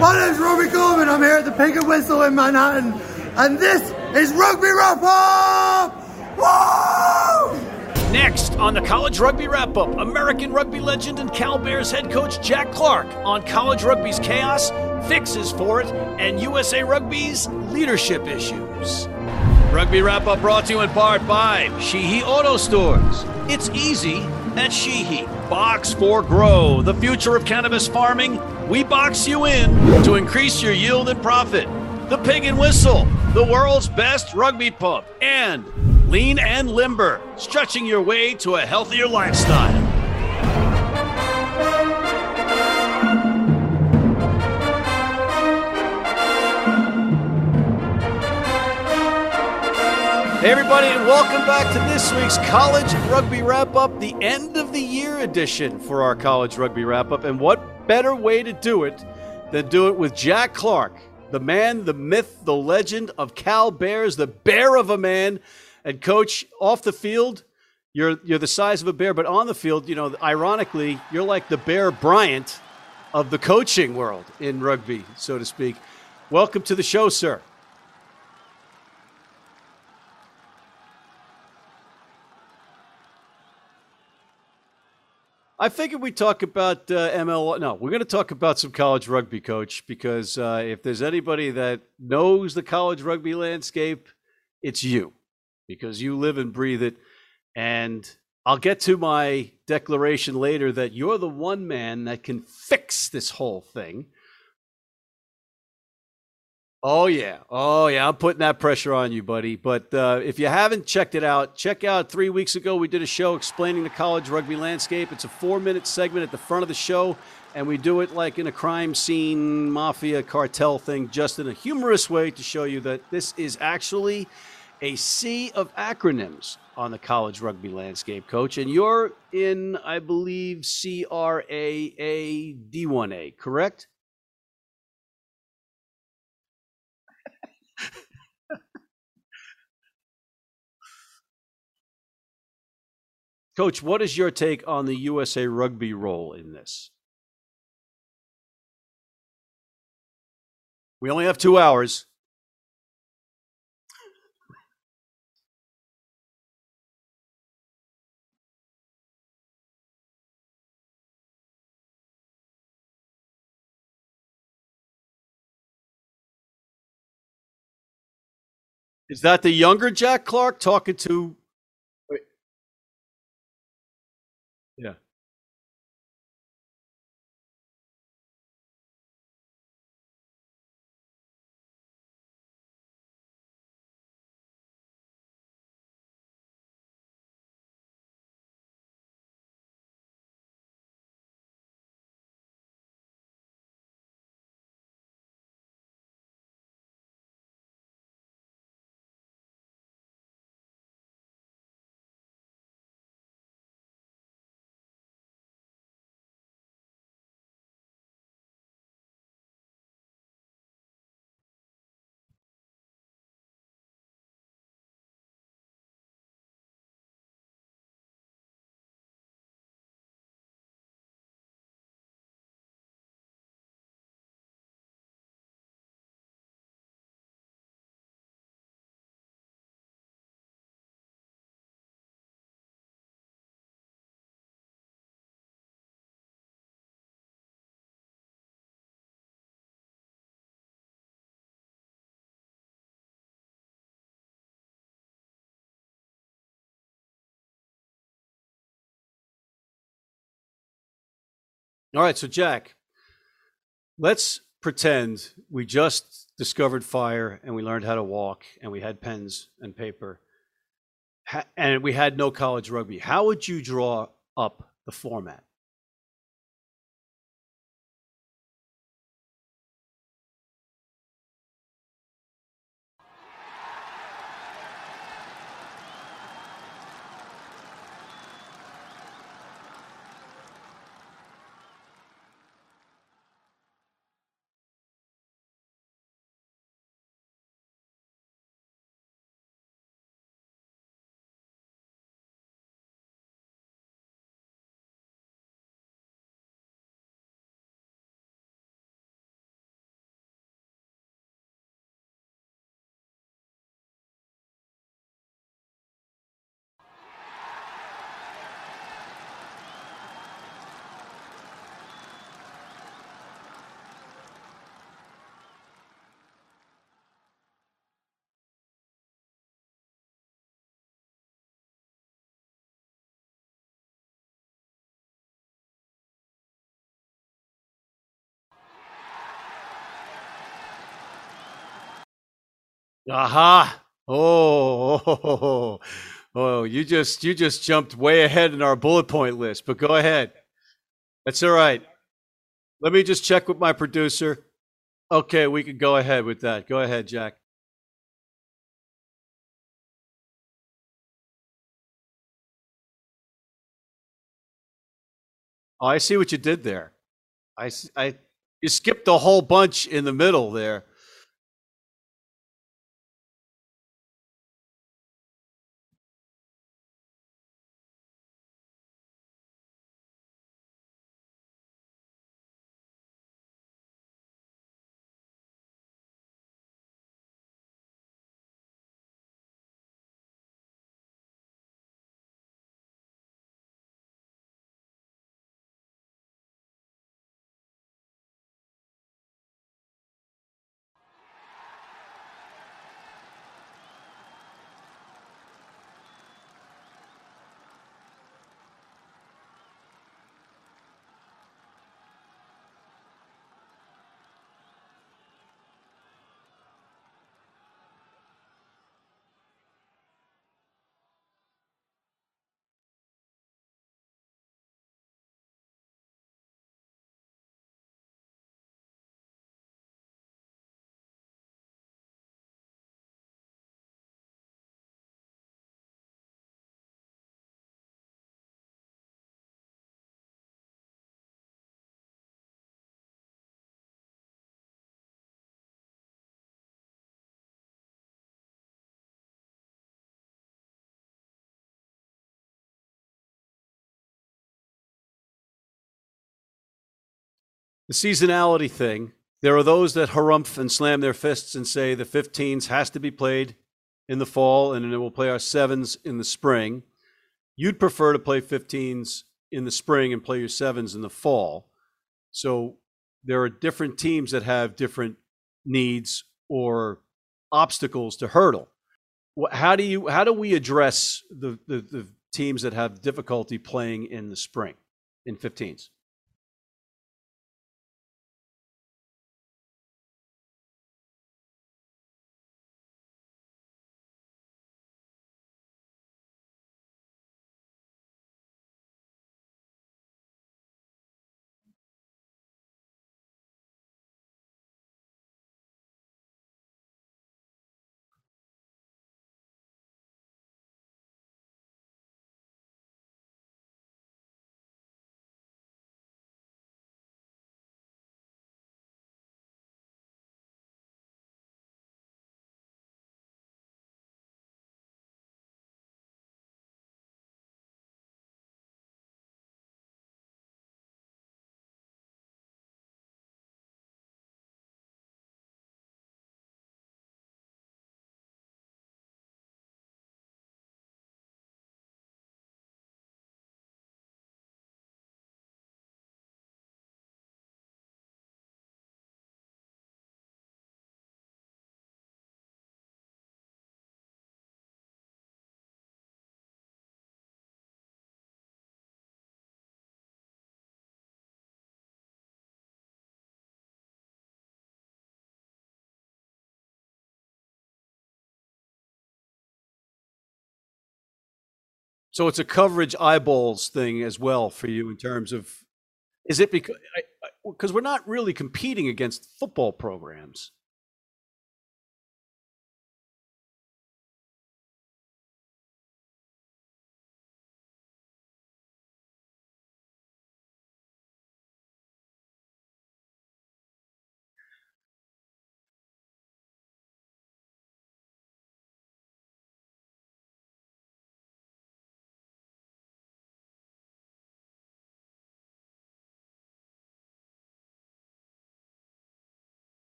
My name's Robbie Gorman. I'm here at the Pig and Whistle in Manhattan, and this is Rugby Wrap Up! Woo! Next on the College Rugby Wrap Up, American rugby legend and Cal Bears head coach Jack Clark on college rugby's chaos, fixes for it, and USA Rugby's leadership issues. Rugby Wrap Up brought to you in part by Sheehy Auto Stores. It's easy at Sheehy. Box for Grow, the future of cannabis farming. We box you in to increase your yield and profit. The Pig and Whistle, the world's best rugby pub. And Lean and Limber, stretching your way to a healthier lifestyle. Hey, everybody, and welcome back to this week's College Rugby Wrap Up, the end of the year edition for our College Rugby Wrap Up. And what better way to do it than do it with Jack Clark, the man, the myth, the legend of Cal Bears, the bear of a man. And, coach, off the field, you're, you're the size of a bear, but on the field, you know, ironically, you're like the Bear Bryant of the coaching world in rugby, so to speak. Welcome to the show, sir. I figured we'd talk about uh, ML. No, we're going to talk about some college rugby, coach, because uh, if there's anybody that knows the college rugby landscape, it's you, because you live and breathe it. And I'll get to my declaration later that you're the one man that can fix this whole thing. Oh yeah, oh yeah. I'm putting that pressure on you, buddy. But uh, if you haven't checked it out, check out. Three weeks ago, we did a show explaining the college rugby landscape. It's a four-minute segment at the front of the show, and we do it like in a crime scene, mafia cartel thing, just in a humorous way to show you that this is actually a sea of acronyms on the college rugby landscape, coach. And you're in, I believe, C R A A D 1A, correct? Coach, what is your take on the USA Rugby role in this? We only have two hours. Is that the younger Jack Clark talking to? All right, so Jack, let's pretend we just discovered fire and we learned how to walk and we had pens and paper and we had no college rugby. How would you draw up the format? Aha! Oh, oh, oh, oh, you just you just jumped way ahead in our bullet point list. But go ahead. That's all right. Let me just check with my producer. Okay, we can go ahead with that. Go ahead, Jack. Oh, I see what you did there. I, I, you skipped a whole bunch in the middle there. The seasonality thing. There are those that harumph and slam their fists and say the 15s has to be played in the fall and then we'll play our sevens in the spring. You'd prefer to play 15s in the spring and play your sevens in the fall. So there are different teams that have different needs or obstacles to hurdle. How do you how do we address the, the, the teams that have difficulty playing in the spring in 15s? So it's a coverage eyeballs thing as well for you in terms of is it because because we're not really competing against football programs.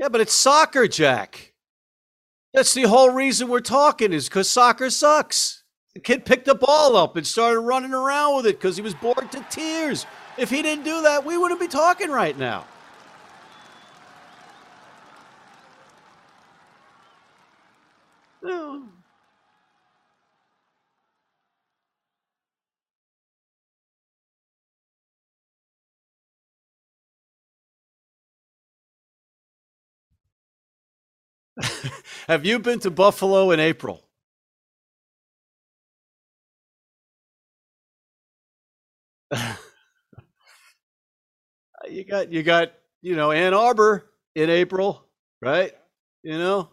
Yeah, but it's soccer, Jack. That's the whole reason we're talking is because soccer sucks. The kid picked the ball up and started running around with it because he was bored to tears. If he didn't do that, we wouldn't be talking right now. Oh. Have you been to Buffalo in April? you got you got you know Ann Arbor in April, right? You know,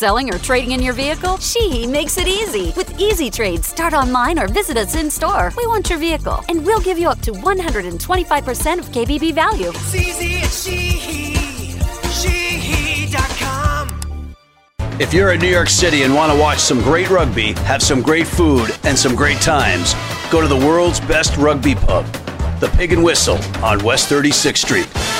Selling or trading in your vehicle? Sheehy makes it easy. With Easy Trade, start online or visit us in store. We want your vehicle, and we'll give you up to 125% of KBB value. It's easy at Sheehy. Sheehy.com. If you're in New York City and want to watch some great rugby, have some great food, and some great times, go to the world's best rugby pub, the Pig and Whistle on West 36th Street.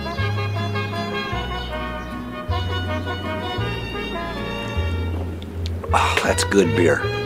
That's good beer.